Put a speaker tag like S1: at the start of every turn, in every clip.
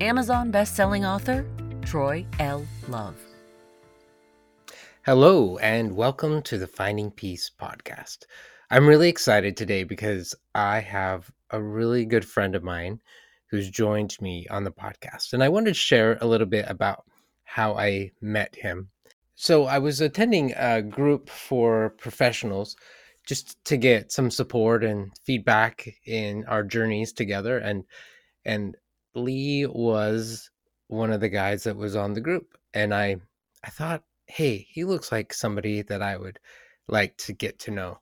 S1: Amazon best-selling author Troy L. Love.
S2: Hello, and welcome to the Finding Peace podcast. I'm really excited today because I have a really good friend of mine who's joined me on the podcast. And I wanted to share a little bit about how I met him. So I was attending a group for professionals just to get some support and feedback in our journeys together and and Lee was one of the guys that was on the group and I I thought, "Hey, he looks like somebody that I would like to get to know."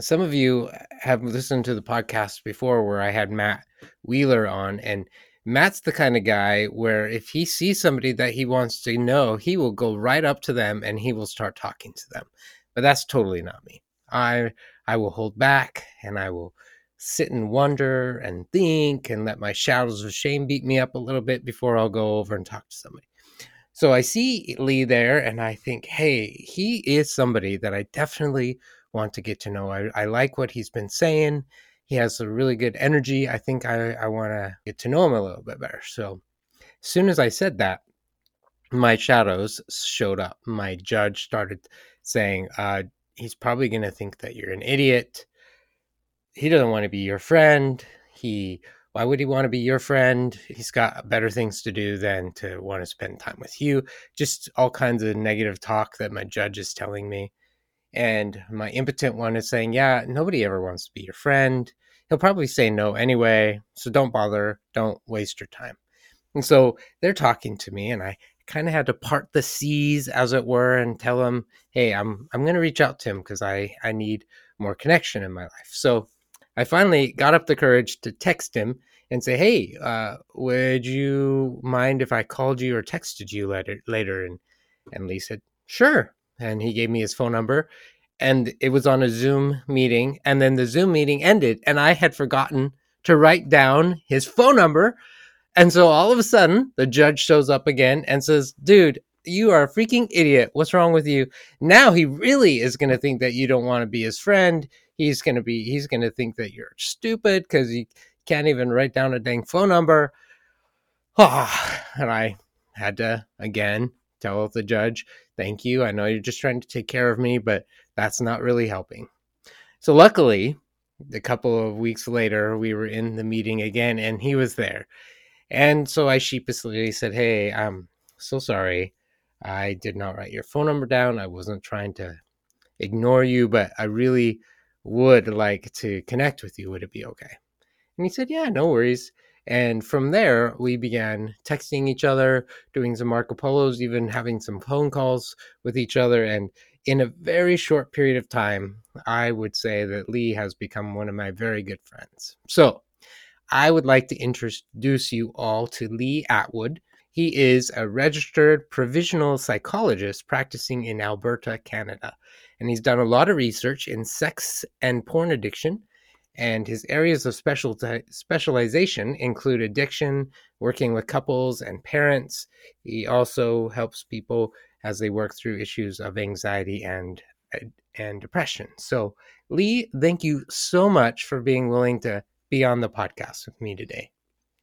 S2: Some of you have listened to the podcast before where I had Matt Wheeler on and Matt's the kind of guy where if he sees somebody that he wants to know, he will go right up to them and he will start talking to them. But that's totally not me. I I will hold back and I will sit and wonder and think and let my shadows of shame beat me up a little bit before I'll go over and talk to somebody. So I see Lee there and I think, hey, he is somebody that I definitely want to get to know. I, I like what he's been saying. He has a really good energy. I think I, I want to get to know him a little bit better. So as soon as I said that, my shadows showed up. My judge started saying, uh, he's probably going to think that you're an idiot he doesn't want to be your friend. He why would he want to be your friend? He's got better things to do than to want to spend time with you. Just all kinds of negative talk that my judge is telling me. And my impotent one is saying, Yeah, nobody ever wants to be your friend. He'll probably say no anyway. So don't bother. Don't waste your time. And so they're talking to me, and I kind of had to part the seas, as it were, and tell him, Hey, I'm I'm gonna reach out to him because I, I need more connection in my life. So I finally got up the courage to text him and say, "Hey, uh, would you mind if I called you or texted you later?" Later, and and Lee said, "Sure." And he gave me his phone number, and it was on a Zoom meeting. And then the Zoom meeting ended, and I had forgotten to write down his phone number. And so all of a sudden, the judge shows up again and says, "Dude, you are a freaking idiot. What's wrong with you?" Now he really is going to think that you don't want to be his friend he's going to be he's going to think that you're stupid because you can't even write down a dang phone number. Oh, and i had to again tell the judge thank you. I know you're just trying to take care of me but that's not really helping. So luckily a couple of weeks later we were in the meeting again and he was there. And so i sheepishly said hey i'm so sorry. I did not write your phone number down. I wasn't trying to ignore you but i really would like to connect with you. Would it be okay? And he said, Yeah, no worries. And from there, we began texting each other, doing some Marco Polos, even having some phone calls with each other. And in a very short period of time, I would say that Lee has become one of my very good friends. So I would like to introduce you all to Lee Atwood. He is a registered provisional psychologist practicing in Alberta, Canada and he's done a lot of research in sex and porn addiction. And his areas of special specialization include addiction, working with couples and parents. He also helps people as they work through issues of anxiety and uh, and depression. So, Lee, thank you so much for being willing to be on the podcast with me today.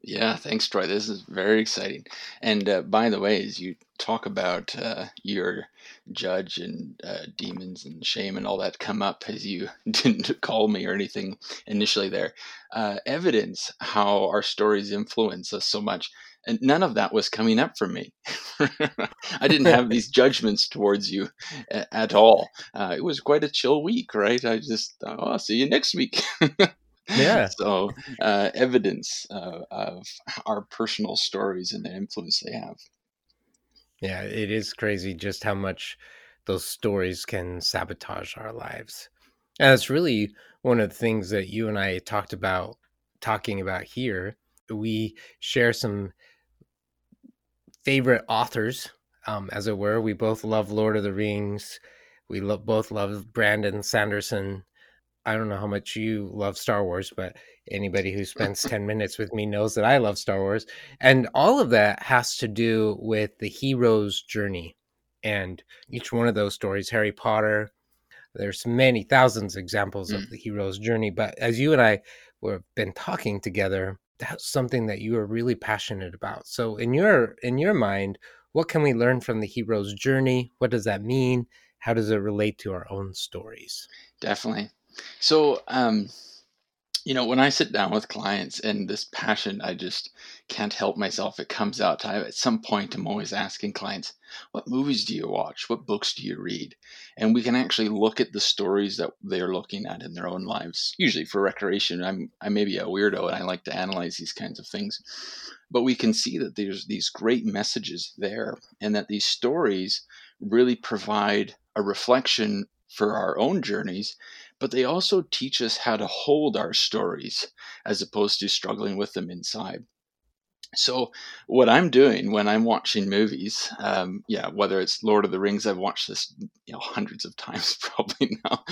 S3: Yeah, thanks, Troy. This is very exciting. And uh, by the way, as you talk about uh, your judge and uh, demons and shame and all that come up as you didn't call me or anything initially there, uh, evidence how our stories influence us so much. And none of that was coming up for me. I didn't have these judgments towards you at all. Uh, it was quite a chill week, right? I just, oh, I'll see you next week.
S2: Yeah.
S3: so uh, evidence uh, of our personal stories and the influence they have.
S2: Yeah, it is crazy just how much those stories can sabotage our lives. And it's really one of the things that you and I talked about talking about here. We share some favorite authors, um, as it were. We both love Lord of the Rings. We lo- both love Brandon Sanderson. I don't know how much you love Star Wars, but anybody who spends 10 minutes with me knows that I love Star Wars. And all of that has to do with the hero's journey. And each one of those stories, Harry Potter, there's many thousands of examples mm. of the hero's journey. But as you and I were been talking together, that's something that you are really passionate about. So in your in your mind, what can we learn from the hero's journey? What does that mean? How does it relate to our own stories?
S3: Definitely. So, um, you know, when I sit down with clients and this passion, I just can't help myself. It comes out. I, at some point, I'm always asking clients, what movies do you watch? What books do you read? And we can actually look at the stories that they're looking at in their own lives, usually for recreation. I'm, I may be a weirdo and I like to analyze these kinds of things. But we can see that there's these great messages there and that these stories really provide a reflection for our own journeys but they also teach us how to hold our stories as opposed to struggling with them inside. So, what I'm doing when I'm watching movies, um, yeah, whether it's Lord of the Rings, I've watched this you know hundreds of times probably now,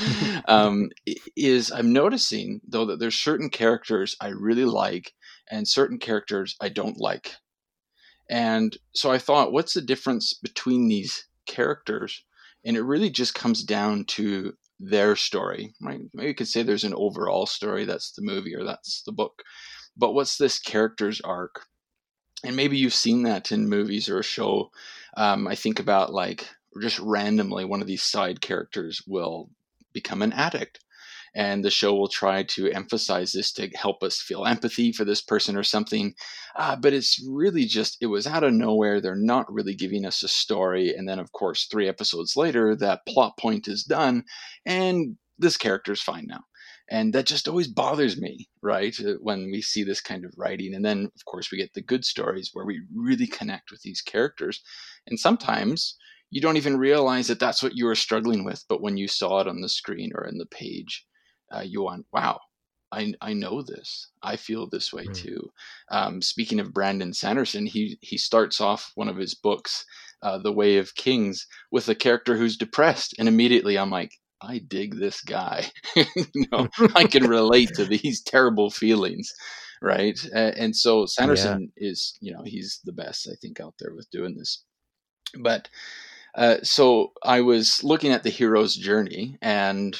S3: um, is I'm noticing though that there's certain characters I really like and certain characters I don't like, and so I thought, what's the difference between these characters? And it really just comes down to their story, right? Maybe you could say there's an overall story that's the movie or that's the book, but what's this character's arc? And maybe you've seen that in movies or a show. Um, I think about like just randomly one of these side characters will become an addict and the show will try to emphasize this to help us feel empathy for this person or something uh, but it's really just it was out of nowhere they're not really giving us a story and then of course three episodes later that plot point is done and this character's fine now. And that just always bothers me right uh, when we see this kind of writing and then of course we get the good stories where we really connect with these characters and sometimes you don't even realize that that's what you were struggling with but when you saw it on the screen or in the page uh, you want, wow, I, I know this. I feel this way mm. too. Um, speaking of Brandon Sanderson, he he starts off one of his books, uh, The Way of Kings, with a character who's depressed, and immediately I'm like, I dig this guy. you know, I can relate to these terrible feelings, right? Uh, and so Sanderson yeah. is, you know, he's the best I think out there with doing this. But uh, so I was looking at the hero's journey, and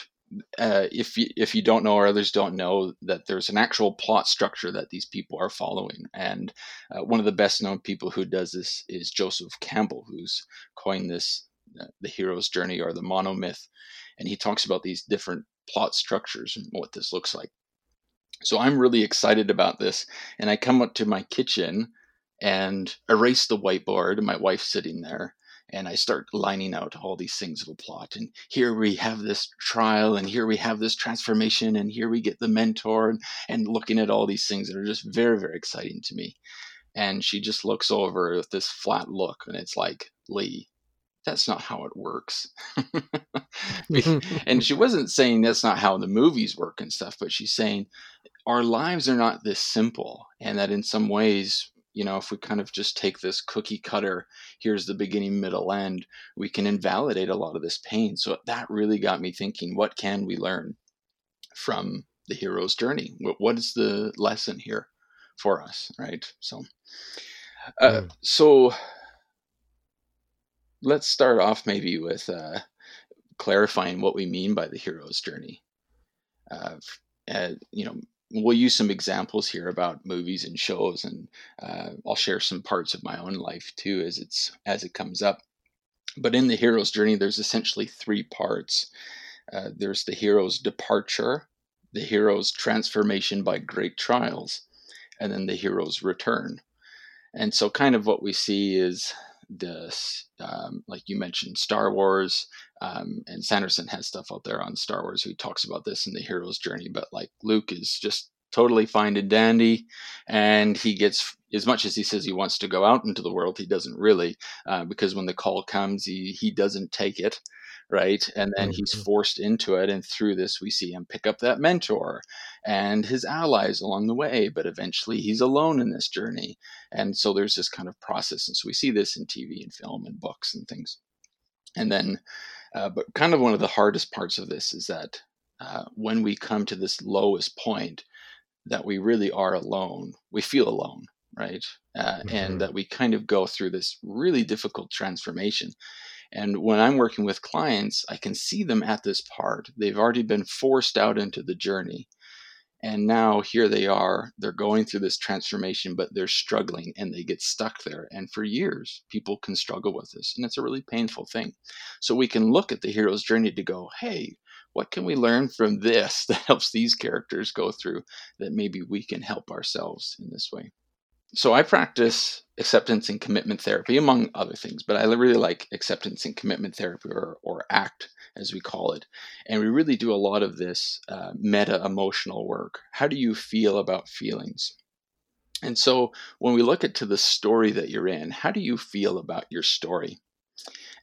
S3: uh, if you, if you don't know or others don't know that there's an actual plot structure that these people are following, and uh, one of the best known people who does this is Joseph Campbell, who's coined this uh, the hero's journey or the monomyth, and he talks about these different plot structures and what this looks like. So I'm really excited about this, and I come up to my kitchen and erase the whiteboard. My wife's sitting there, and I start lining out all these things of a plot. And here we have this trial, and here we have this transformation, and here we get the mentor, and, and looking at all these things that are just very, very exciting to me. And she just looks over with this flat look, and it's like, Lee, that's not how it works. and she wasn't saying that's not how the movies work and stuff, but she's saying our lives are not this simple, and that in some ways you know, if we kind of just take this cookie cutter, here's the beginning, middle, end, we can invalidate a lot of this pain. So that really got me thinking what can we learn from the hero's journey? What is the lesson here for us, right? So, uh, mm. so let's start off maybe with uh, clarifying what we mean by the hero's journey. Uh, you know, we'll use some examples here about movies and shows, and uh, I'll share some parts of my own life too as it's as it comes up. But in the hero's journey, there's essentially three parts. Uh, there's the hero's departure, the hero's transformation by great trials, and then the hero's return. And so, kind of what we see is this, um, like you mentioned, Star Wars, um, and Sanderson has stuff out there on Star Wars who talks about this in the hero's journey. But like Luke is just totally fine and dandy, and he gets as much as he says he wants to go out into the world, he doesn't really, uh, because when the call comes, he he doesn't take it, right? And then he's
S2: Mhm.
S3: forced into it. And through this, we see him pick up that mentor and his allies along the way. But eventually, he's alone in this journey. And so there's this kind of process. And so we see this in TV and film and books and things. And then, uh, but kind of one of the hardest parts of this is that uh, when we come to this lowest point, that we really are alone, we feel alone, right? Uh,
S2: Mhm.
S3: and that we kind of go through this really difficult transformation. And when I'm working with clients, I can see them at this part. They've already been forced out into the journey. And now here they are, they're going through this transformation, but they're struggling and they get stuck there. And for years, people can struggle with this. And it's a really painful thing. So we can look at the hero's journey to go, hey, what can we learn from this that helps these characters go through that maybe we can help ourselves in this way? So I practice acceptance and commitment therapy, among other things, but I really like acceptance and commitment therapy, or, or ACT as we call it. And we really do a lot of this uh, meta emotional work. How do you feel about feelings? And so when we look at to the story that you're in, how do you feel about your story?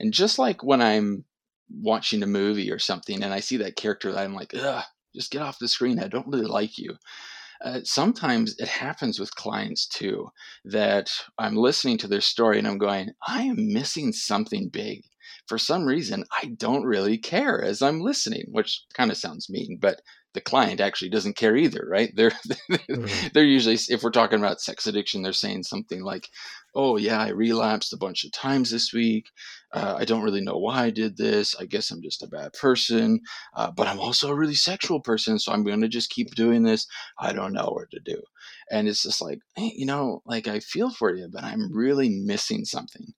S3: And just like when I'm watching a movie or something and I see that character that I'm like, ugh, just get off the screen. I don't really like you. Uh, sometimes it happens with clients too that I'm listening to their story and I'm going, I am missing something big. For some reason, I don't really care as I'm listening, which kind of sounds mean, but the client actually doesn't care either, right? They're
S2: Mhm.
S3: they're usually, if we're talking about sex addiction, they're saying something like, "Oh yeah, I relapsed a bunch of times this week. Uh, I don't really know why I did this. I guess I'm just a bad person, uh, but I'm also a really sexual person, so I'm going to just keep doing this. I don't know what to do." And it's just like, hey, you know, like I feel for you, but I'm really missing something.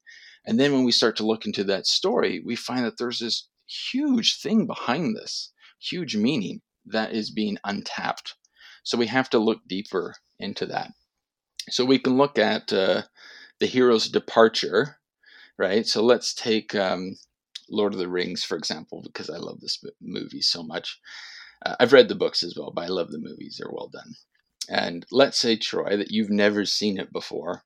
S3: And then when we start to look into that story, we find that there's this huge thing behind this, huge meaning that is being untapped. So we have to look deeper into that. So we can look at uh, the hero's departure, right? So let's take um, Lord of the Rings, for example, because I love this movie so much. Uh, I've read the books as well, but I love the movies. They're well done. And let's say, Troy, that you've never seen it before.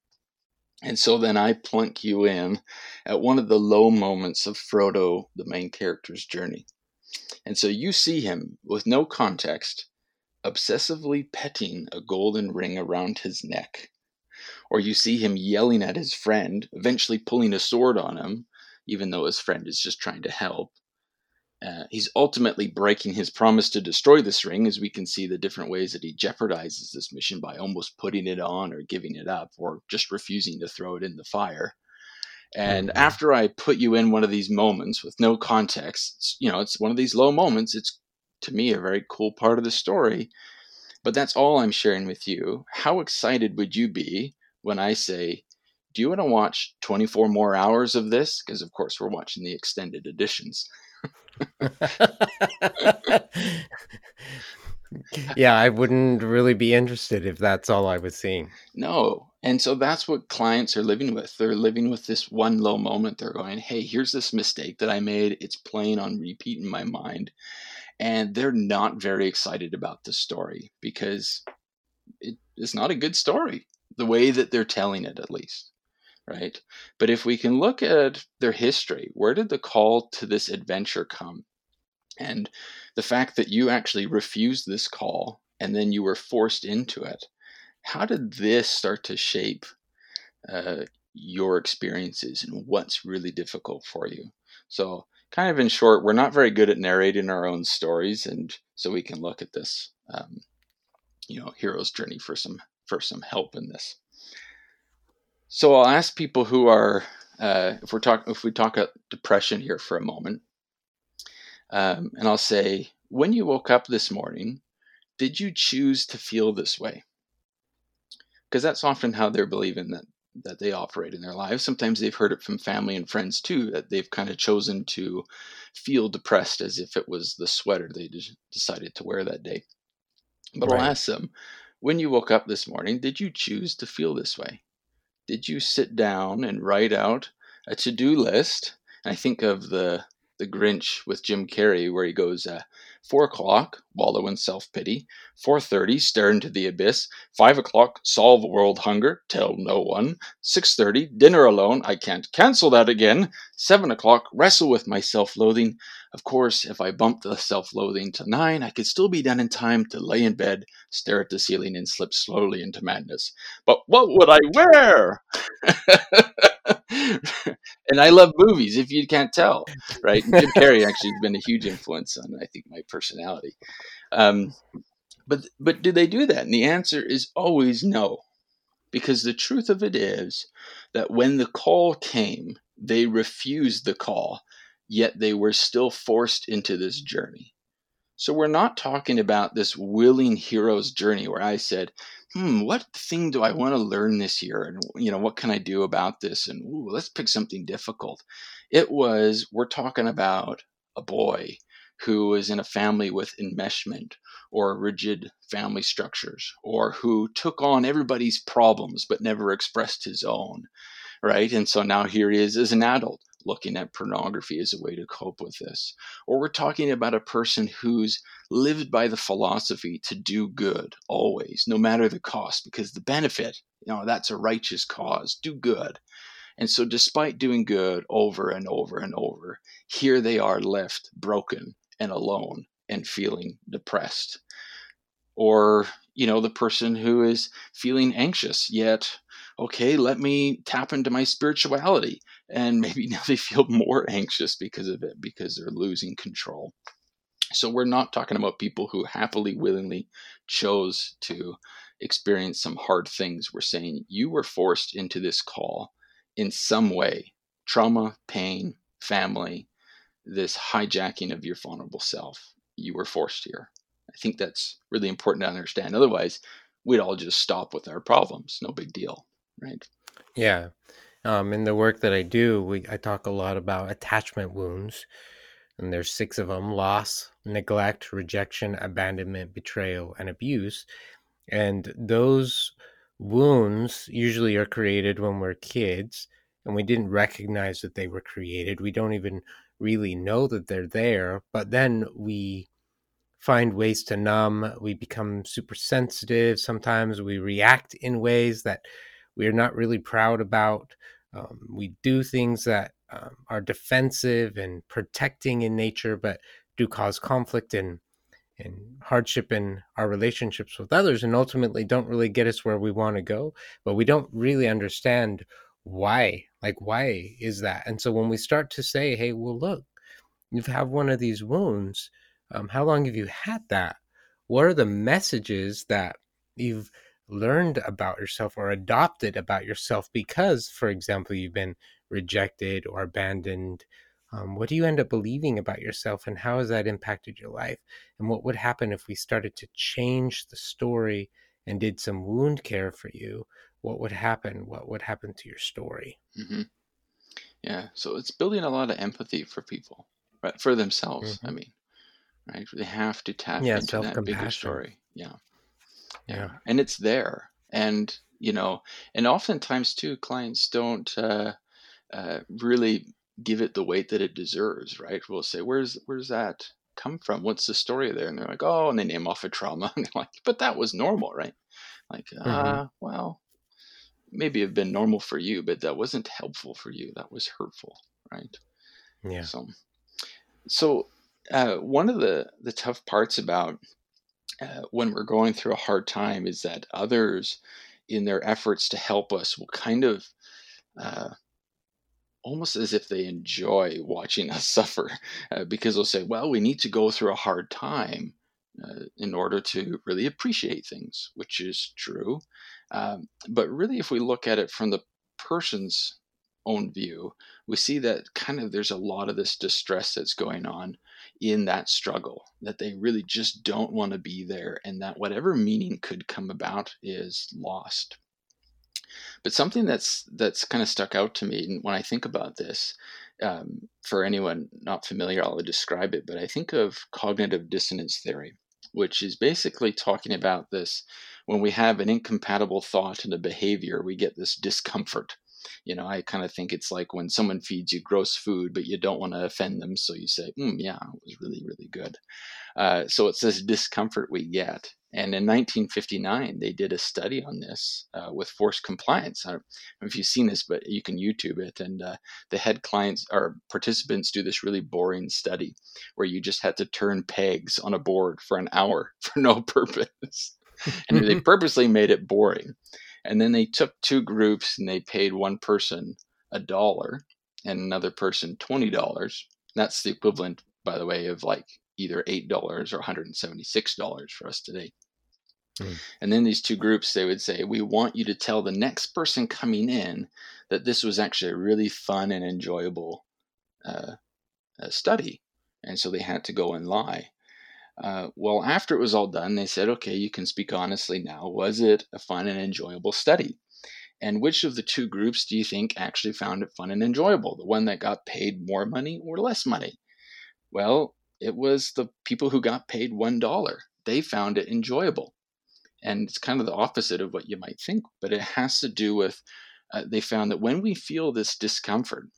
S3: And so then I plunk you in at one of the low moments of Frodo, the main character's journey. And so you see him with no context, obsessively petting a golden ring around his neck. Or you see him yelling at his friend, eventually pulling a sword on him, even though his friend is just trying to help. Uh, he's ultimately breaking his promise to destroy this ring, as we can see the different ways that he jeopardizes this mission by almost putting it on or giving it up or just refusing to throw it in the fire. And
S2: Mhm.
S3: after I put you in one of these moments with no context, you know, it's one of these low moments. It's to me a very cool part of the story. But that's all I'm sharing with you. How excited would you be when I say, Do you want to watch 24 more hours of this? Because, of course, we're watching the extended editions.
S2: yeah, I wouldn't really be interested if that's all I was seeing.
S3: No. And so that's what clients are living with. They're living with this one low moment. They're going, hey, here's this mistake that I made. It's playing on repeat in my mind. And they're not very excited about the story because it is not a good story, the way that they're telling it, at least. Right. But if we can look at their history, where did the call to this adventure come? And the fact that you actually refused this call and then you were forced into it how did this start to shape uh, your experiences and what's really difficult for you? So, kind of in short, we're not very good at narrating our own stories, and so we can look at this, um, you know, hero's journey for some for some help in this. So, I'll ask people who are, uh, if we're talking, if we talk about depression here for a moment, um, and I'll say, when you woke up this morning, did you choose to feel this way? because that's often how they're believing that that they operate in their lives. Sometimes they've heard it from family and friends too that they've kind of chosen to feel depressed as if it was the sweater they decided to wear that day. But I'll ask them, when you woke up this morning, did you choose to feel this way? Did you sit down and write out a to-do list? And I think of the The Grinch with Jim Carrey, where he goes, uh, Four o'clock, wallow in self pity. Four thirty, stare into the abyss. Five o'clock, solve world hunger. Tell no one. Six thirty, dinner alone. I can't cancel that again. Seven o'clock, wrestle with my self-loathing. Of course, if I bump the self-loathing to nine, I could still be done in time to lay in bed, stare at the ceiling, and slip slowly into madness. But what would I wear? and I love movies, if you can't tell, right? And Jim Carrey actually has been a huge influence on, I think, my personality. Um, but but do they do that? And the answer is always no, because the truth of it is that when the call came, they refused the call, yet they were still forced into this journey. So we're not talking about this willing hero's journey where I said, hmm, what thing do I want to learn this year? And, you know, what can I do about this? And ooh, let's pick something difficult. It was, we're talking about a boy who is in a family with enmeshment or rigid family structures, or who took on everybody's problems but never expressed his own, right? And so now here he is as an adult looking at pornography as a way to cope with this. Or we're talking about a person who's lived by the philosophy to do good always, no matter the cost, because the benefit, you know, that's a righteous cause. Do good. And so, despite doing good over and over and over, here they are left broken and alone and feeling depressed. Or, you know, the person who is feeling anxious, yet, okay, let me tap into my spirituality. And maybe now they feel more anxious because of it, because they're losing control. So we're not talking about people who happily, willingly chose to experience some hard things. We're saying you were forced into this call in some way trauma, pain, family, this hijacking of your vulnerable self. You were forced here. I think that's really important to understand. Otherwise, we'd all just stop with our problems. No big deal, right?
S2: Yeah. Um, in the work that I do, we I talk a lot about attachment wounds, and there's six of them: loss, neglect, rejection, abandonment, betrayal, and abuse. And those wounds usually are created when we're kids, and we didn't recognize that they were created. We don't even really know that they're there, but then we find ways to numb. We become super sensitive. Sometimes we react in ways that we're not really proud about. Um, we do things that um, are defensive and protecting in nature, but do cause conflict and and hardship in our relationships with others, and ultimately don't really get us where we want to go. But we don't really understand why. Like, why is that? And so when we start to say, "Hey, well, look, you've had one of these wounds," Um, how long have you had that? What are the messages that you've learned about yourself or adopted about yourself because, for example, you've been rejected or abandoned? Um, what do you end up believing about yourself and how has that impacted your life? And what would happen if we started to change the story and did some wound care for you? What would happen? What would happen to your story?
S3: Mm-hmm. Yeah, so it's building a lot of empathy for people, right? For themselves, mm-hmm. I mean right? They have to tap yeah, into that bigger story. Yeah. Yeah. And it's there. And, you know, and oftentimes too, clients don't uh, uh, really give it the weight that it deserves, right? We'll say, where's, where's that come from? What's the story there? And they're like, oh, and they name off a trauma. And they're like, but that was normal, right? Like, mm-hmm. uh, well, maybe have been normal for you, but that wasn't helpful for you. That was hurtful, right?
S2: Yeah.
S3: So, so uh, one of the the tough parts about uh, when we're going through a hard time is that others, in their efforts to help us, will kind of uh, almost as if they enjoy watching us suffer uh, because they'll say, "Well, we need to go through a hard time." Uh, in order to really appreciate things, which is true. Um, but really, if we look at it from the person's own view, we see that kind of there's a lot of this distress that's going on in that struggle, that they really just don't want to be there, and that whatever meaning could come about is lost. But something that's that's kind of stuck out to me when I think about this, um, for anyone not familiar, I'll describe it. But I think of cognitive dissonance theory, which is basically talking about this when we have an incompatible thought and a behavior, we get this discomfort you know, I kind of think it's like when someone feeds you gross food, but you don't want to offend them, so you say, mm, "Yeah, it was really, really good." Uh, so it's this discomfort we get. And in 1959, they did a study on this uh, with forced compliance. I don't know if you've seen this, but you can YouTube it. And uh, the head clients or participants do this really boring study where you just had to turn pegs on a board for an hour for no purpose. and they purposely made it boring. And then they took two groups and they paid one person a dollar and another person $20. That's the equivalent, by the way, of like either $8 or $176 for us today. Mm. And then these two groups, they would say, We want you to tell the next person coming in that this was actually a really fun and enjoyable uh, uh, study. And so they had to go and lie. Uh, well, after it was all done, they said, okay, you can speak honestly now. Was it a fun and enjoyable study? And which of the two groups do you think actually found it fun and enjoyable? The one that got paid more money or less money? Well, it was the people who got paid $1. They found it enjoyable. And it's kind of the opposite of what you might think, but it has to do with uh, they found that when we feel this discomfort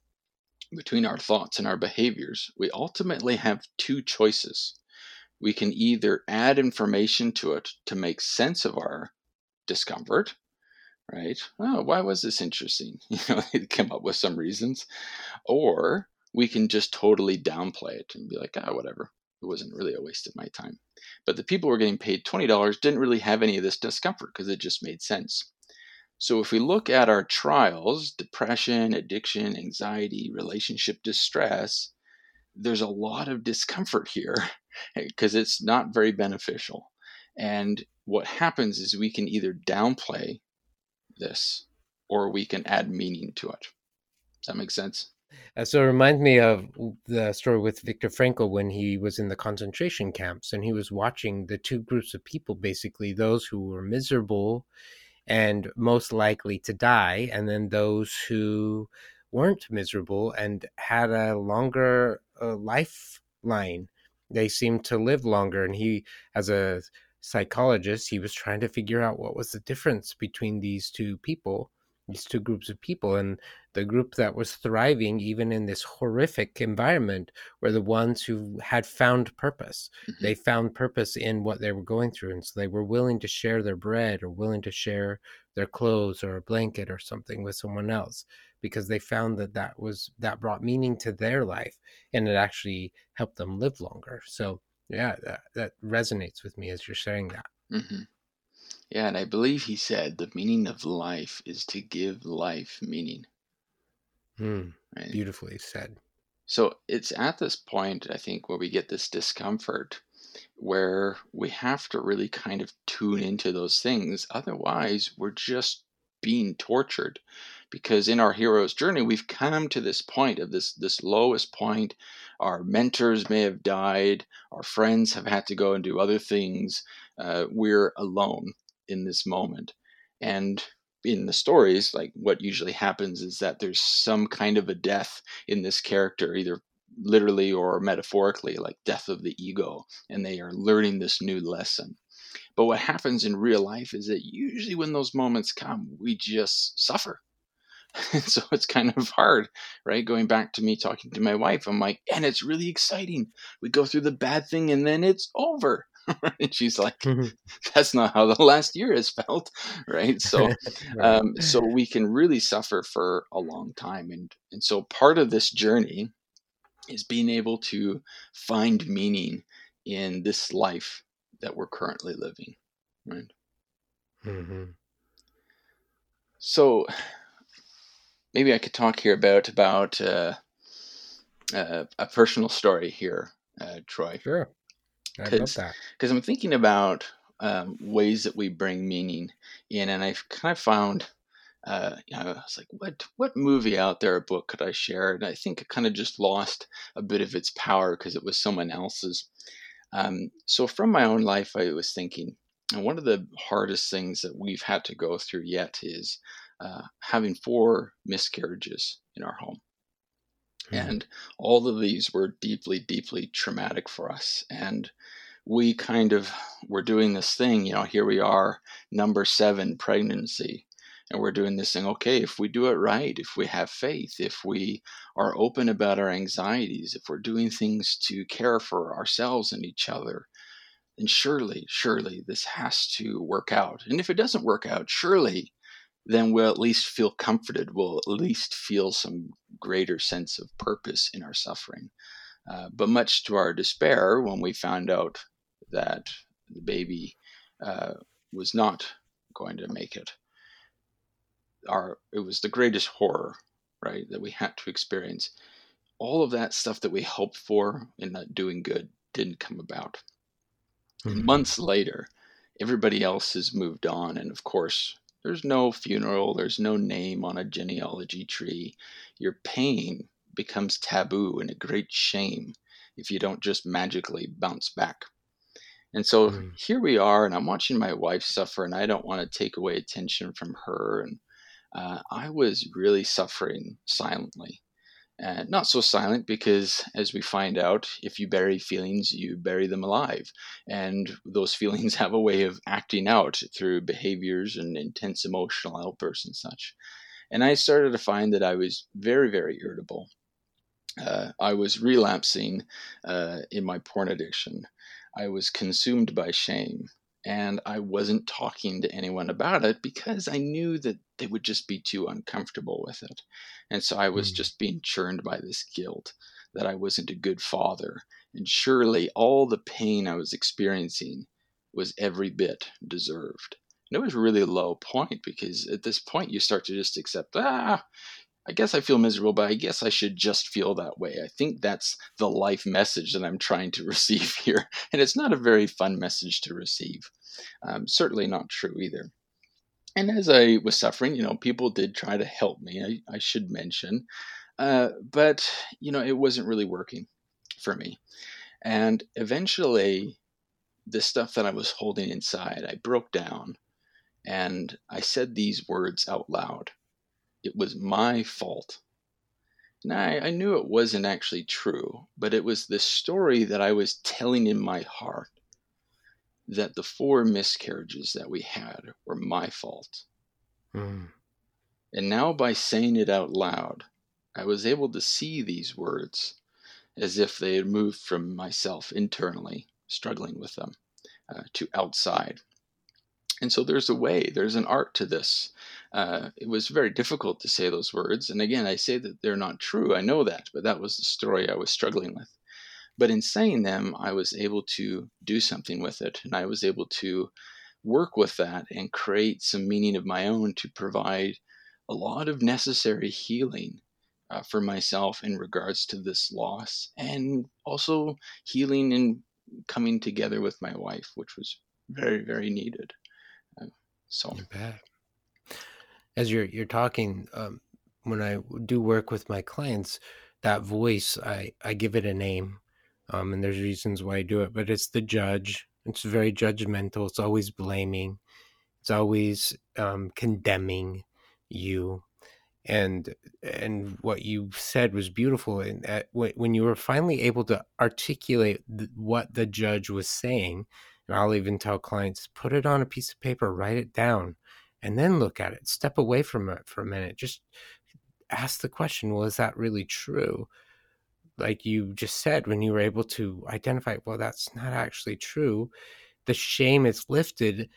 S3: between our thoughts and our behaviors, we ultimately have two choices we can either add information to it to make sense of our discomfort, right? Oh, why was this interesting? You know, come up with some reasons. Or we can just totally downplay it and be like, ah, whatever. It wasn't really a waste of my time. But the people who were getting paid $20 didn't really have any of this discomfort because it just made sense. So if we look at our trials, depression, addiction, anxiety, relationship distress, there's a lot of discomfort here because it's not very beneficial. And what happens is we can either downplay this or we can add meaning to it. Does that make sense?
S2: Uh, so it reminds me of the story with Viktor Frankl when he was in the concentration camps and he was watching the two groups of people basically those who were miserable and most likely to die, and then those who weren't miserable and had a longer uh, lifeline they seemed to live longer and he as a psychologist he was trying to figure out what was the difference between these two people these two groups of people and the group that was thriving even in this horrific environment were the ones who had found purpose mm-hmm. they found purpose in what they were going through and so they were willing to share their bread or willing to share their clothes or a blanket or something with someone else because they found that that was that brought meaning to their life and it actually helped them live longer so yeah that, that resonates with me as you're sharing that
S3: mm-hmm. Yeah and i believe he said the meaning of life is to give life meaning.
S2: Mm, right? beautifully said.
S3: So it's at this point i think where we get this discomfort where we have to really kind of tune into those things otherwise we're just being tortured because in our hero's journey we've come to this point of this this lowest point. Our mentors may have died. Our friends have had to go and do other things. Uh, we're alone in this moment and in the stories like what usually happens is that there's some kind of a death in this character either literally or metaphorically like death of the ego and they are learning this new lesson but what happens in real life is that usually when those moments come we just suffer And so it's kind of hard, right? Going back to me talking to my wife, I'm like, and it's really exciting. We go through the bad thing and then it's over. and she's like, mm-hmm. that's not how the last year has felt, right? So. Um, so we can really suffer for a long time, and and so part of this journey is being able to find meaning in this life that we're currently living, right? Mm-hmm. So maybe I could talk here about about uh, uh, a personal story here, uh, Troy.
S2: Sure.
S3: Because I'm thinking about um, ways that we bring meaning in, and I've kind of found. Uh, you know, I was like, what what movie out there, a book could I share? And I think it kind of just lost a bit of its power because it was someone else's. Um, so from my own life, I was thinking, and one of the hardest things that we've had to go through yet is uh, having four miscarriages in our home. Mm-hmm. And all of these were deeply, deeply traumatic for us. And we kind of were doing this thing, you know, here we are, number seven pregnancy. and we're doing this thing okay if we do it right if we have faith if we are open about our anxieties if we're doing things to care for ourselves and each other then surely surely this has to work out and if it doesn't work out surely then we'll at least feel comforted we'll at least feel some greater sense of purpose in our suffering uh, but much to our despair when we found out that the baby uh, was not going to make it our it was the greatest horror, right, that we had to experience. All of that stuff that we hoped for in that doing good didn't come about. Mm-hmm. months later, everybody else has moved on, and of course, there's no funeral, there's no name on a genealogy tree. Your pain becomes taboo and a great shame if you don't just magically bounce back. And so mm. here we are, and I'm watching my wife suffer, and I don't want to take away attention from her. And uh, I was really suffering silently. And not so silent because, as we find out, if you bury feelings, you bury them alive. And those feelings have a way of acting out through behaviors and intense emotional outbursts and such. And I started to find that I was very, very irritable. Uh, I was relapsing uh, in my porn addiction. I was consumed by shame and I wasn't talking to anyone about it because I knew that they would just be too uncomfortable with it. And so I was mm. just being churned by this guilt that I wasn't a good father. And surely all the pain I was experiencing was every bit deserved. And it was really a low point because at this point you start to just accept, ah, I guess I feel miserable, but I guess I should just feel that way. I think that's the life message that I'm trying to receive here. And it's not a very fun message to receive. Um, certainly not true either. And as I was suffering, you know, people did try to help me, I, I should mention. Uh, but, you know, it wasn't really working for me. And eventually, the stuff that I was holding inside, I broke down and I said these words out loud it was my fault. And I, I knew it wasn't actually true, but it was the story that I was telling in my heart that the four miscarriages that we had were my fault. Mm. And now, by saying it out loud, I was able to see these words as if they had moved from myself internally, struggling with them, uh, to outside. And so there's a way, there's an art to this. Uh, it was very difficult to say those words. And again, I say that they're not true. I know that, but that was the story I was struggling with. But in saying them, I was able to do something with it. And I was able to work with that and create some meaning of my own to provide a lot of necessary healing uh, for myself in regards to this loss and also healing and coming together with my wife, which was very, very needed. So
S2: as you're you're talking, um, when I do work with my clients, that voice I I give it a name, um, and there's reasons why I do it, but it's the judge. It's very judgmental. It's always blaming. It's always um, condemning you and and what you said was beautiful and uh, when you were finally able to articulate th- what the judge was saying and i'll even tell clients put it on a piece of paper write it down and then look at it. Step away from it for a minute. Just ask the question well is that really true? Like you just said when you were able to identify well that's not actually true. The shame is lifted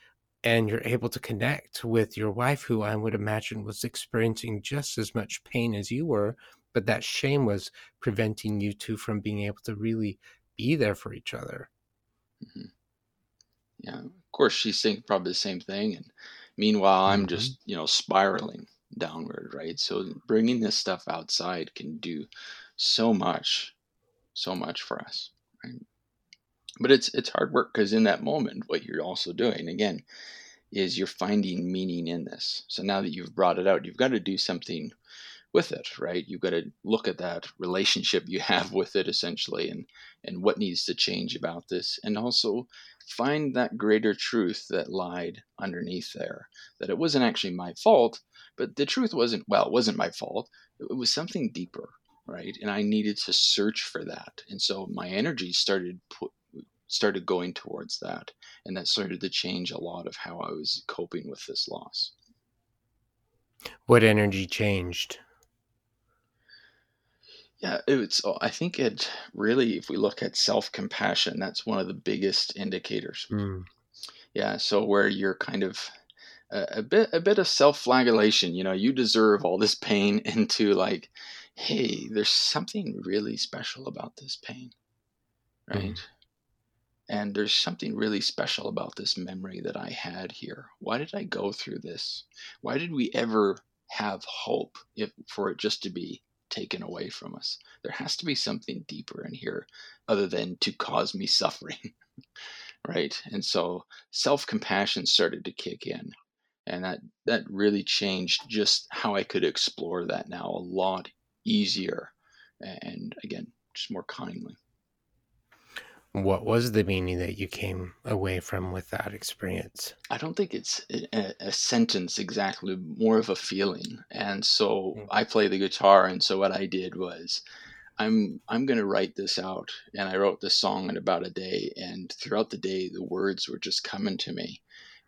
S2: and you're able to connect with your wife who i would imagine was experiencing just as much pain as you were but that shame was preventing you two from being able to really be there for each other.
S3: Mm-hmm. Yeah of course she's thinking probably the same thing and Meanwhile, I'm mm-hmm. just, you know, spiraling downward, right? So bringing this stuff outside can do so much, so much for us, right? But it's it's hard work because in that moment, what you're also doing again is you're finding meaning in this. So now that you've brought it out, you've got to do something with it, right? You've got to look at that relationship you have with it essentially and and what needs to change about this and also find that greater truth that lied underneath there. That it wasn't actually my fault, but the truth wasn't, well, it wasn't my fault. It was something deeper, right? And I needed to search for that. And so my energy started put, started going towards that. And that started to change a lot of how I was coping with this loss.
S2: What energy changed?
S3: Yeah, it's. oh, I think it really, if we look at self compassion, that's one of the biggest indicators.
S2: Mm,
S3: Yeah, so where you're kind of a, a bit a bit of self-flagellation, you know, you deserve all this pain into like, hey, there's something really special about this pain,
S2: mm,
S3: right? And there's something really special about this memory that I had here. Why did I go through this? Why did we ever have hope if for it just to be taken away from us? There has to be something deeper in here other than to cause me suffering, right? And so self-compassion started to kick in and that that really changed just how I could explore that now a lot easier and again just more kindly.
S2: What was the meaning that you came away from with that experience?
S3: I don't think it's a, a sentence exactly, more of a feeling. And so
S2: Mm,
S3: I play the guitar, and so what I did was I'm I'm gonna write this out, and I wrote this song in about a day, and throughout the day the words were just coming to me,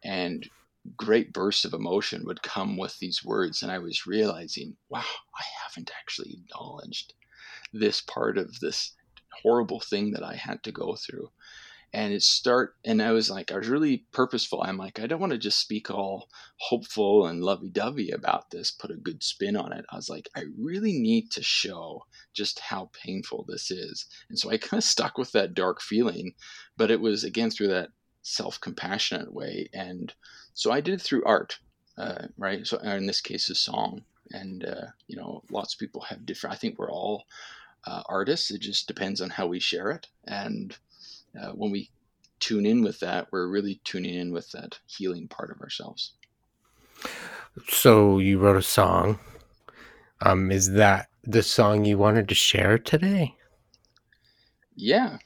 S3: and great bursts of emotion would come with these words, and I was realizing, wow, I haven't actually acknowledged this part of this horrible thing that I had to go through. And it start and i was like i was really purposeful. I'm like i don't want to just speak all hopeful and lovey-dovey about this put a good spin on it. I was like i really need to show just how painful this is. And so i kind of stuck with that dark feeling but it was again through that self-compassionate way. And so i did it through art uh, right? So in this case a song. And uh, you know lots of people have different i think we're all uh, artists it just depends on how we share it and uh, when we tune in with that, we're really tuning in with that healing part of ourselves.
S2: So you wrote a song. Um, is that the song you wanted to share today?
S3: Yeah.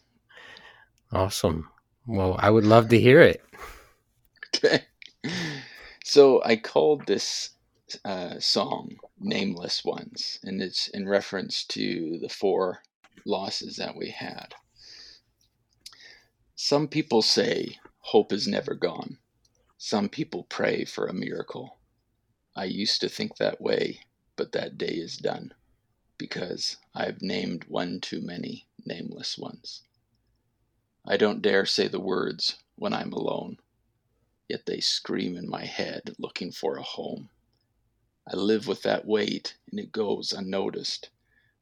S2: Awesome. Well, I would love to hear it.
S3: Okay. So I called this uh, song Nameless Ones, and it's in reference to the four losses that we had. Some people say hope is never gone. Some people pray for a miracle. I used to think that way, but that day is done because I've named one too many nameless ones. I don't dare say the words when I'm alone, yet they scream in my head looking for a home. I live with that weight and it goes unnoticed,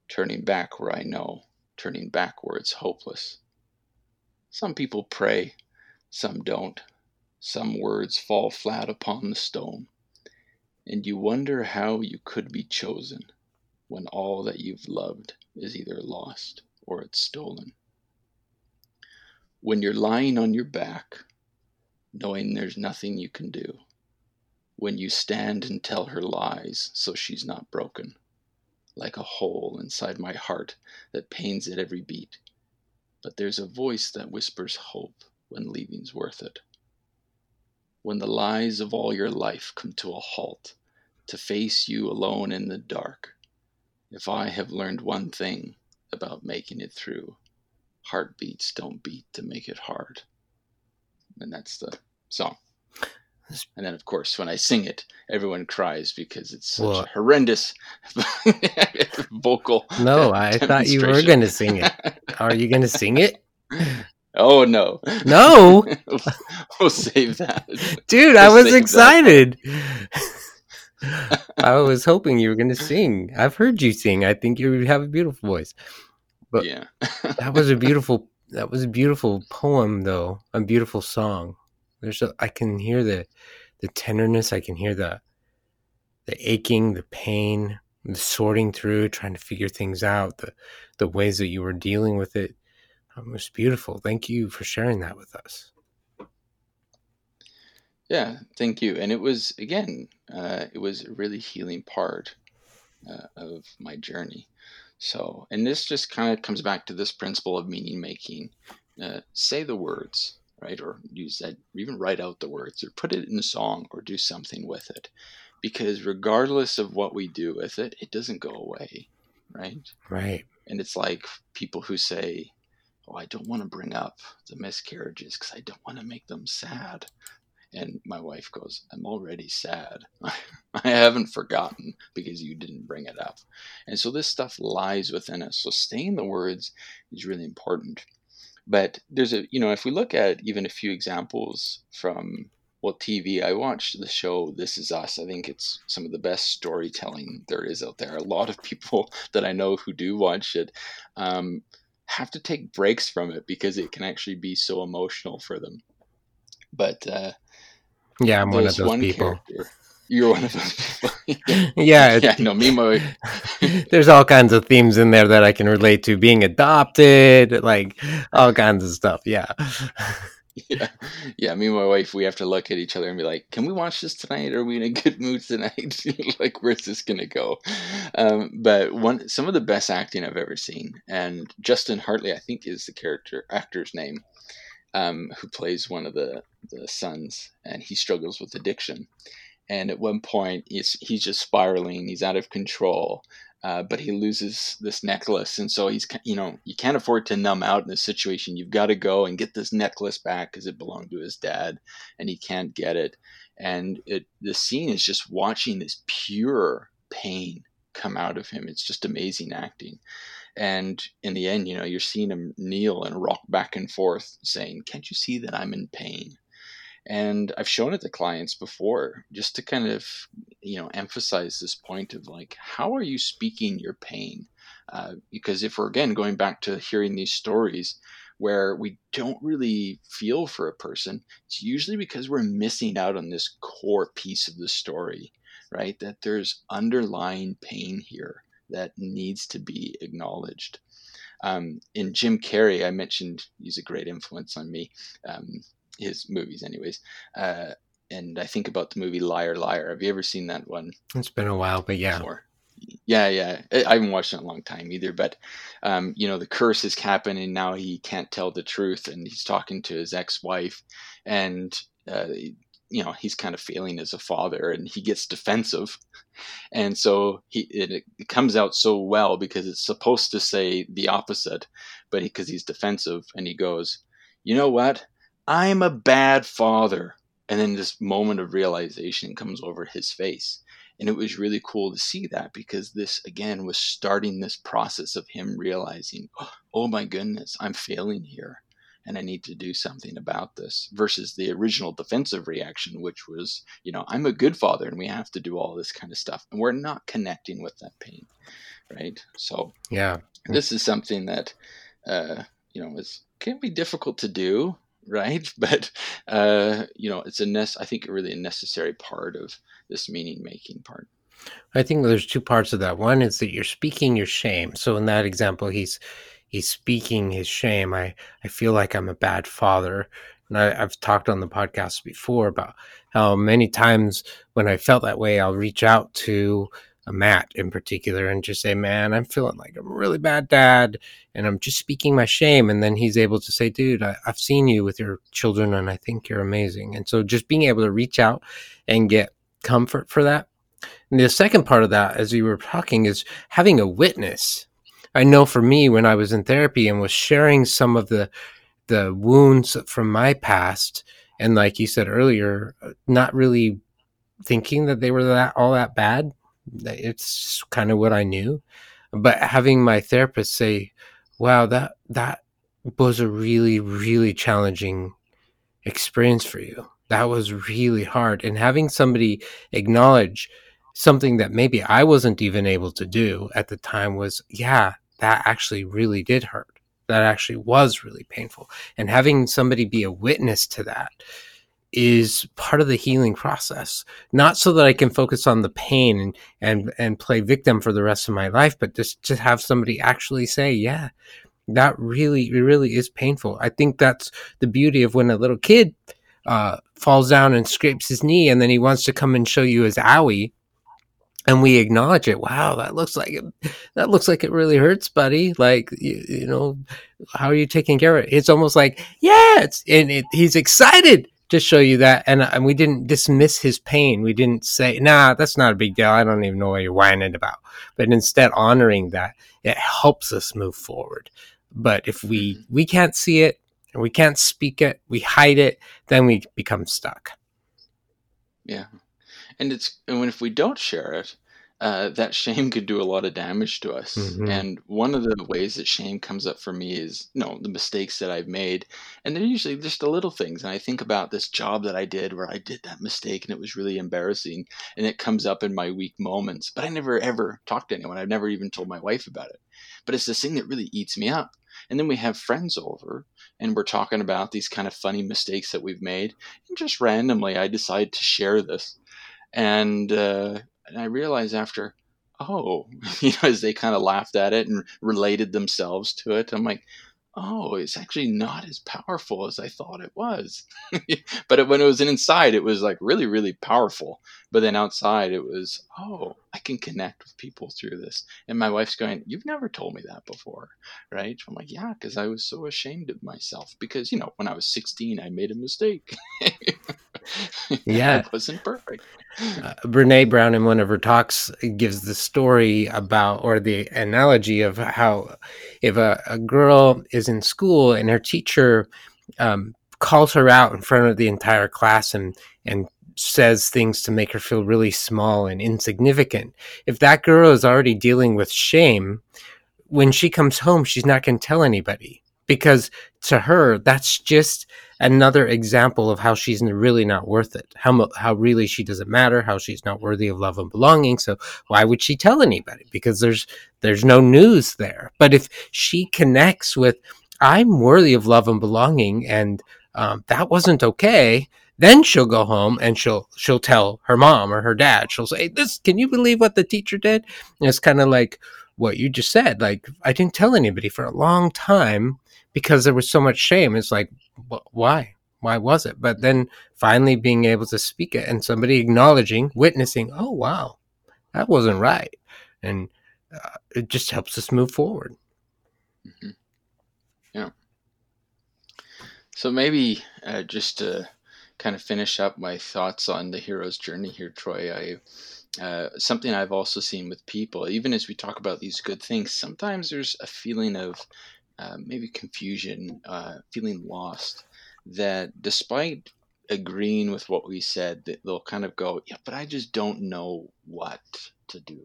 S3: turning back where I know, turning back where it's hopeless. Some people pray, some don't. Some words fall flat upon the stone, and you wonder how you could be chosen when all that you've loved is either lost or it's stolen. When you're lying on your back, knowing there's nothing you can do. When you stand and tell her lies so she's not broken, like a hole inside my heart that pains at every beat. But there's a voice that whispers hope when leaving's worth it. When the lies of all your life come to a halt, to face you alone in the dark. If I have learned one thing about making it through, heartbeats don't beat to make it hard. And that's the song. And then, of course, when I sing it, everyone cries because it's such
S2: Well,
S3: a horrendous vocal.
S2: no, I thought you were going to sing it. Are you going to sing it?
S3: oh no,
S2: No,
S3: we'll save that.
S2: dude, I
S3: We'll
S2: was excited. I was hoping you were going to sing. I've heard you sing. I think you have a beautiful voice. But-
S3: yeah,
S2: That was a beautiful that was a beautiful poem though. A beautiful song. There's a I can hear the the tenderness, I can hear the the aching, the pain, the sorting through, trying to figure things out, the the ways that you were dealing with it. Um, it was beautiful. Thank you for sharing that with us.
S3: yeah. Thank you. And it was again, uh, it was a really healing part uh, of my journey. So, and this just kind of comes back to this principle of meaning making. Uh, say the words, right? Or use that, or even write out the words, or put it in a song, or do something with it. Because regardless of what we do with it, it doesn't go away, right?
S2: Right.
S3: And it's like people who say, Oh, I don't want to bring up the miscarriages because I don't want to make them sad. And my wife goes, I'm already sad. I haven't forgotten because you didn't bring it up. And so this stuff lies within us. So staying the words is really important. But there's a, you know, if we look at even a few examples from well, TV, I watched the show This Is Us. I think it's some of the best storytelling there is out there. A lot of people that I know who do watch it um, have to take breaks from it because it can actually be so emotional for them. But uh,
S2: yeah, I'm one of those people.
S3: You're one of those people.
S2: yeah,
S3: yeah. No, me, my.
S2: there's all kinds of themes in there that I can relate to. Being adopted, like all kinds of stuff. Yeah.
S3: yeah, yeah. Me and my wife, we have to look at each other and be like, "Can we watch this tonight? Are we in a good mood tonight? like, where's this gonna go?" Um, but one, some of the best acting I've ever seen, and Justin Hartley, I think, is the character actor's name, um, who plays one of the the sons, and he struggles with addiction. And at one point, he's he's just spiraling. He's out of control uh, but he loses this necklace, and so he's you know you can't afford to numb out in this situation. You've got to go and get this necklace back because it belonged to his dad, and he can't get it. And it the scene is just watching this pure pain come out of him. It's just amazing acting. And in the end, you know, you're seeing him kneel and rock back and forth, saying, "Can't you see that I'm in pain?" And i've shown it to clients before just to kind of you know emphasize this point of like how are you speaking your pain uh, because if we're again going back to hearing these stories where we don't really feel for a person it's usually because we're missing out on this core piece of the story right that there's underlying pain here that needs to be acknowledged um, in Jim Carrey, I mentioned he's a great influence on me. Um, his movies, anyways. Uh, and I think about the movie Liar Liar. Have you ever seen that one?
S2: It's been a while, but yeah.
S3: Before? Yeah, yeah. I haven't watched it in a long time either. But um, you know, the curse is happening now. He can't tell the truth, and he's talking to his ex-wife, and uh, you know he's kind of failing as a father, and he gets defensive, and so he it, it comes out so well because it's supposed to say the opposite, but because he, he's defensive, and he goes, you know what? I'm a bad father. And then this moment of realization comes over his face. And it was really cool to see that because this, again, was starting this process of him realizing, oh my goodness, I'm failing here and I need to do something about this versus the original defensive reaction, which was, you know, I'm a good father and we have to do all this kind of stuff. And we're not connecting with that pain. Right. So,
S2: yeah,
S3: this is something that, uh, you know, is can be difficult to do right? But uh, you know, it's a ness. I think really a necessary part of this meaning making part.
S2: I think there's two parts of that. One is that you're speaking your shame. So in that example, he's he's speaking his shame. I I feel like I'm a bad father, and I, I've talked on the podcast before about how many times when I felt that way, I'll reach out to Matt in particular and just say, man, I'm feeling like I'm a really bad dad and I'm just speaking my shame. And then he's able to say, dude, I, have seen you with your children and I think you're amazing. And so just being able to reach out and get comfort for that. And the second part of that, as you were talking, is having a witness. I know for me, when I was in therapy and was sharing some of the the wounds from my past, and like you said earlier, not really thinking that they were that all that bad it's kind of what I knew. But having my therapist say, "Wow, that that was a really really challenging experience for you. That was really hard." And having somebody acknowledge something that maybe I wasn't even able to do at the time was, "Yeah, that actually really did hurt. That actually was really painful." And having somebody be a witness to that is part of the healing process. Not so that i can focus on the pain and and and play victim for the rest of my life but just to have somebody actually say yeah that really really is painful. I think that's the beauty of when a little kid uh, falls down and scrapes his knee and then he wants to come and show you his owie and we acknowledge it. Wow that looks like it that looks like it really hurts buddy. Like you, you know how are you taking care of it? It's almost like yeah it's and it, he's excited just show you that. And, and we didn't dismiss his pain. We didn't say, nah, that's not a big deal. I don't even know what you're whining about. But instead, honoring that, it helps us move forward. But if we, mm-hmm. we can't see it and we can't speak it, we hide it, then we become stuck.
S3: Yeah. And it's and when if we don't share it, uh, that shame could do a lot of damage to us.
S2: Mhm.
S3: And one of the ways that shame comes up for me is, you know, the mistakes that I've made. And they're usually just the little things. And I think about this job that I did where I did that mistake and it was really embarrassing. And it comes up in my weak moments. But I never ever talked to anyone. I've never even told my wife about it. But it's this thing that really eats me up. And then we have friends over and we're talking about these kind of funny mistakes that we've made. And just randomly, I decide to share this. And, uh, and I realized after, oh, you know, as they kind of laughed at it and related themselves to it, I'm like, oh, it's actually not as powerful as I thought it was. but it, when it was inside, it was like really, really powerful. But then outside, it was, oh, I can connect with people through this. And my wife's going, you've never told me that before, right? I'm like, yeah, because I was so ashamed of myself. Because, you know, when I was 16, I made a mistake.
S2: Yeah.
S3: I wasn't perfect.
S2: Uh, Brene Brown, in one of her talks, gives the story about or the analogy of how if a, a girl is in school and her teacher um, calls her out in front of the entire class and and says things to make her feel really small and insignificant. If that girl is already dealing with shame, when she comes home, she's not going to tell anybody because to her, that's just another example of how she's really not worth it. How how really she doesn't matter. How she's not worthy of love and belonging. So why would she tell anybody? Because there's there's no news there. But if she connects with, I'm worthy of love and belonging, and um, that wasn't okay. Then she'll go home and she'll she'll tell her mom or her dad. She'll say, "This can you believe what the teacher did?" And it's kind of like what you just said. Like I didn't tell anybody for a long time because there was so much shame. It's like, wh- why? Why was it? But then finally being able to speak it and somebody acknowledging, witnessing, oh, wow, that wasn't right. And uh, it just helps us move forward.
S3: hmm Yeah. So maybe uh, just to kind of finish up my thoughts on the hero's journey here, Troy, I uh, something I've also seen with people, even as we talk about these good things, sometimes there's a feeling of uh, maybe confusion, uh, feeling lost, that despite agreeing with what we said, they'll kind of go, yeah, but I just don't know what to do,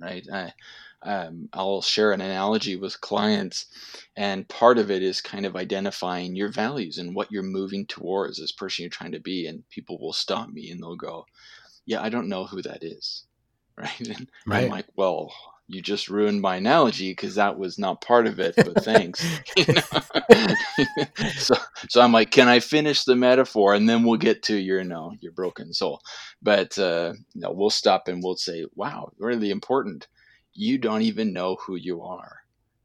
S3: right? I, um, I'll share an analogy with clients, and part of it is kind of identifying your values and what you're moving towards as person you're trying to be. And people will stop me and they'll go, "Yeah, I don't know who that is," right? And I'm like, "Well, you just ruined my analogy because that was not part of it, but thanks." So, so I'm like, "Can I finish the metaphor and then we'll get to your, you know, your broken soul?" But uh, no, we'll stop and we'll say, "Wow, really important." you don't even know who you are.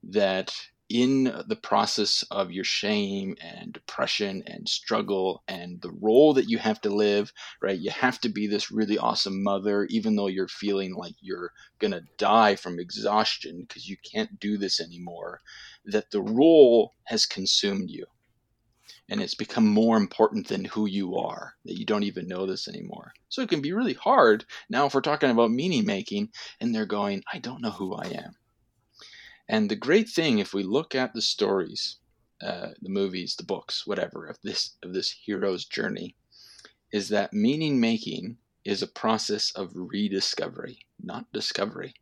S3: That in the process of your shame and depression and struggle and the role that you have to live, right? You have to be this really awesome mother, even though you're feeling like you're going to die from exhaustion because you can't do this anymore. That the role has consumed you and it's become more important than who you are that you don't even know this anymore so it can be really hard now if we're talking about meaning making and they're going i don't know who i am and the great thing if we look at the stories uh, the movies the books whatever of this of this hero's journey is that meaning making is a process of rediscovery not discovery.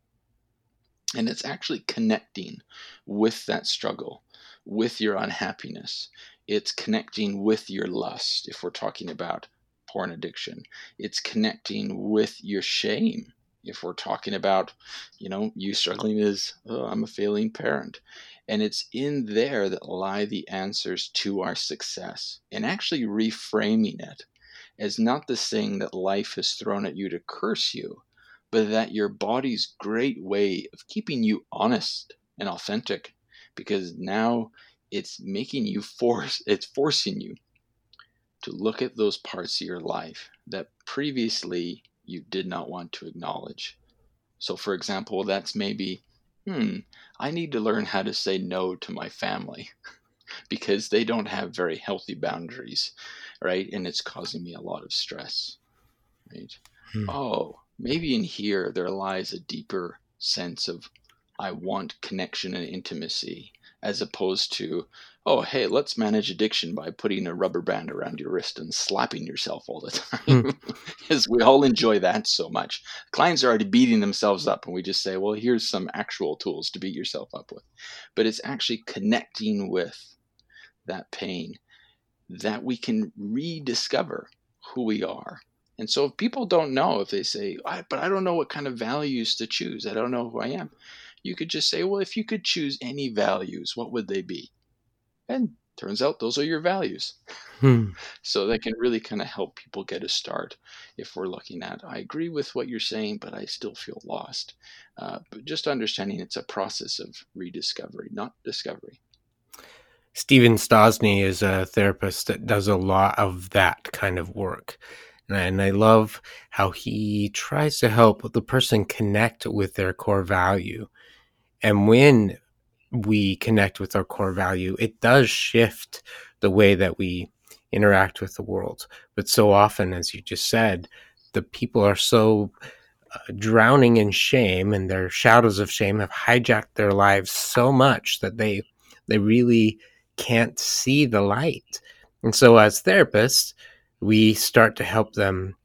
S3: And it's actually connecting with that struggle with your unhappiness. It's connecting with your lust if we're talking about porn addiction. It's connecting with your shame if we're talking about you know you struggling as oh, i'm a failing parent. And it's in there that lie the answers to our success. And actually reframing it as not the thing that life has thrown at you to curse you but that your body's great way of keeping you honest and authentic because now it's making you force it's forcing you to look at those parts of your life that previously you did not want to acknowledge. So for example that's maybe hmm i need to learn how to say no to my family because they don't have very healthy boundaries right? And it's causing me a lot of stress right?
S2: Hmm.
S3: oh maybe in here there lies a deeper sense of i want connection and intimacy as opposed to, oh, hey, let's manage addiction by putting a rubber band around your wrist and slapping yourself all the time. Hmm. Because we all enjoy that so much. Clients are already beating themselves up, and we just say, well, here's some actual tools to beat yourself up with. But it's actually connecting with that pain that we can rediscover who we are. And so if people don't know, if they say, I, but I don't know what kind of values to choose, I don't know who I am, you could just say, well, if you could choose any values, what would they be? And turns out those are your values. Hmm. So that can really kind of help people get a start if we're looking at, I agree with what you're saying, but I still feel lost. Uh, but just understanding it's a process of rediscovery, not discovery.
S2: Steven Stosny is a therapist that does a lot of that kind of work. And I love how he tries to help the person connect with their core value. And when we connect with our core value, it does shift the way that we interact with the world. But so often, as you just said, the people are so uh, drowning in shame and their shadows of shame have hijacked their lives so much that they they really can't see the light. And so as therapists, we start to help them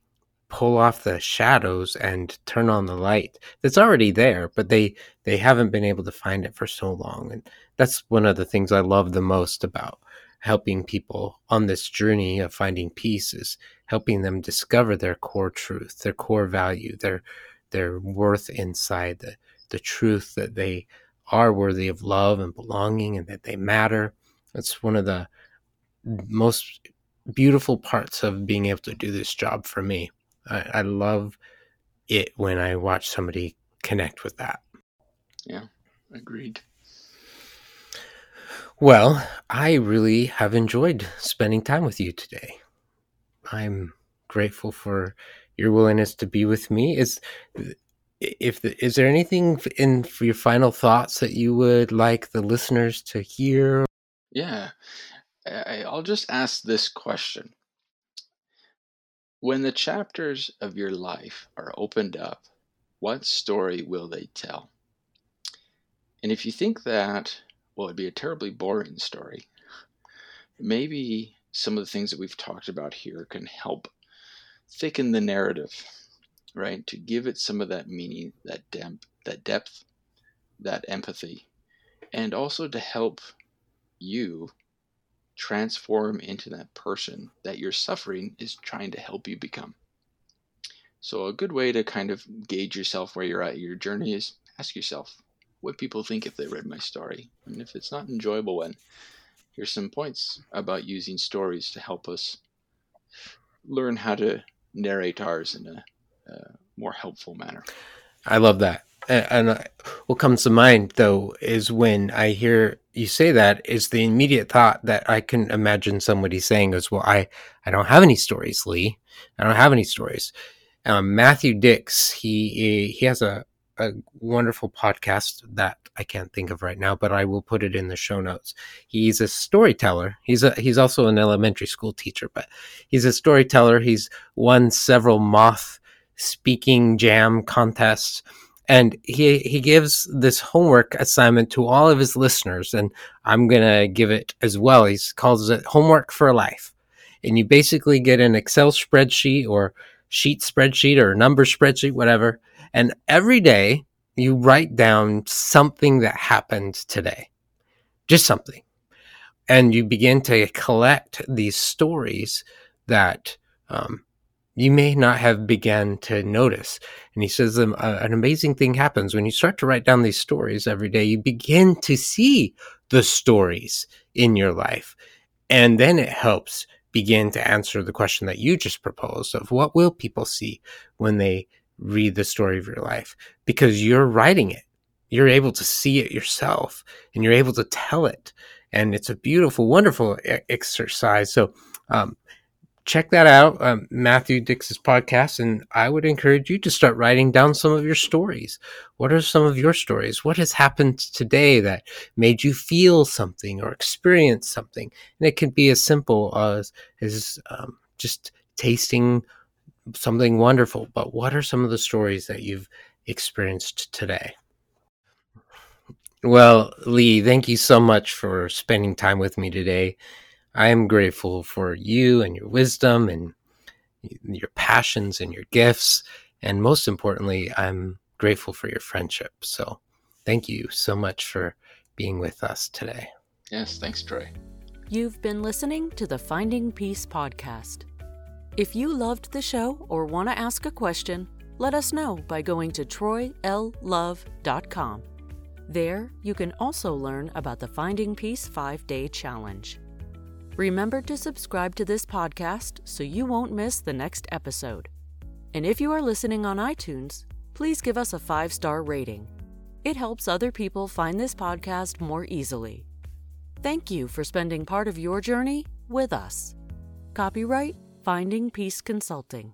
S2: pull off the shadows and turn on the light that's already there but they they haven't been able to find it for so long and that's one of the things i love the most about helping people on this journey of finding peace is helping them discover their core truth their core value their their worth inside the the truth that they are worthy of love and belonging and that they matter. That's one of the most beautiful parts of being able to do this job for me I, I love it when I watch somebody connect with that.
S3: Yeah, agreed.
S2: Well, I really have enjoyed spending time with you today. I'm grateful for your willingness to be with me. Is if the, is there anything in for your final thoughts that you would like the listeners to hear?
S3: Yeah, I, I'll just ask this question: when the chapters of your life are opened up, what story will they tell? And if you think that, well, it'd be a terribly boring story, maybe some of the things that we've talked about here can help thicken the narrative, right? To give it some of that meaning, that depth, that depth, that empathy, and also to help you transform into that person that your suffering is trying to help you become. So, a good way to kind of gauge yourself where you're at your journey is ask yourself what people think if they read my story. And if it's not enjoyable one, here's some points about using stories to help us learn how to narrate ours in a, a more helpful manner.
S2: I love that and what comes to mind though is when I hear you say that is the immediate thought that I can imagine somebody saying is, "Well, I I don't have any stories, Lee. I don't have any stories." Um, Matthew Dicks, he he has a a wonderful podcast that I can't think of right now, but I will put it in the show notes. He's a storyteller. He's a he's also an elementary school teacher, but he's a storyteller. He's won several moth speaking jam contests and he he gives this homework assignment to all of his listeners and i'm to give it as well. He calls it homework for life. And you basically get an excel spreadsheet or sheet spreadsheet or number spreadsheet whatever and every day you write down something that happened today. Just something. And you begin to collect these stories that um, you may not have began to notice. And he says um, an amazing thing happens when you start to write down these stories every day. You begin to see the stories in your life. And then it helps begin to answer the question that you just proposed of what will people see when they read the story of your life? Because you're writing it. You're able to see it yourself and you're able to tell it. And it's a beautiful, wonderful exercise. So, um, check that out, um, Matthew Dicks's podcast, and I would encourage you to start writing down some of your stories. What are some of your stories? What has happened today that made you feel something or experience something? And it can be as simple as, as um, just tasting something wonderful. But what are some of the stories that you've experienced today? Well, Lee, thank you so much for spending time with me today. I am grateful for you and your wisdom and your passions and your gifts. And most importantly, I'm grateful for your friendship. So thank you so much for being with us today.
S3: Yes, thanks, Troy.
S1: You've been listening to the Finding Peace podcast. If you loved the show or want to ask a question, let us know by going to troyllove.com. There, you can also learn about the Finding Peace 5 Day Challenge. Remember to subscribe to this podcast so you won't miss the next episode. And if you are listening on iTunes, please give us a five star rating. It helps other people find this podcast more easily. Thank you for spending part of your journey with us. Copyright Finding Peace Consulting.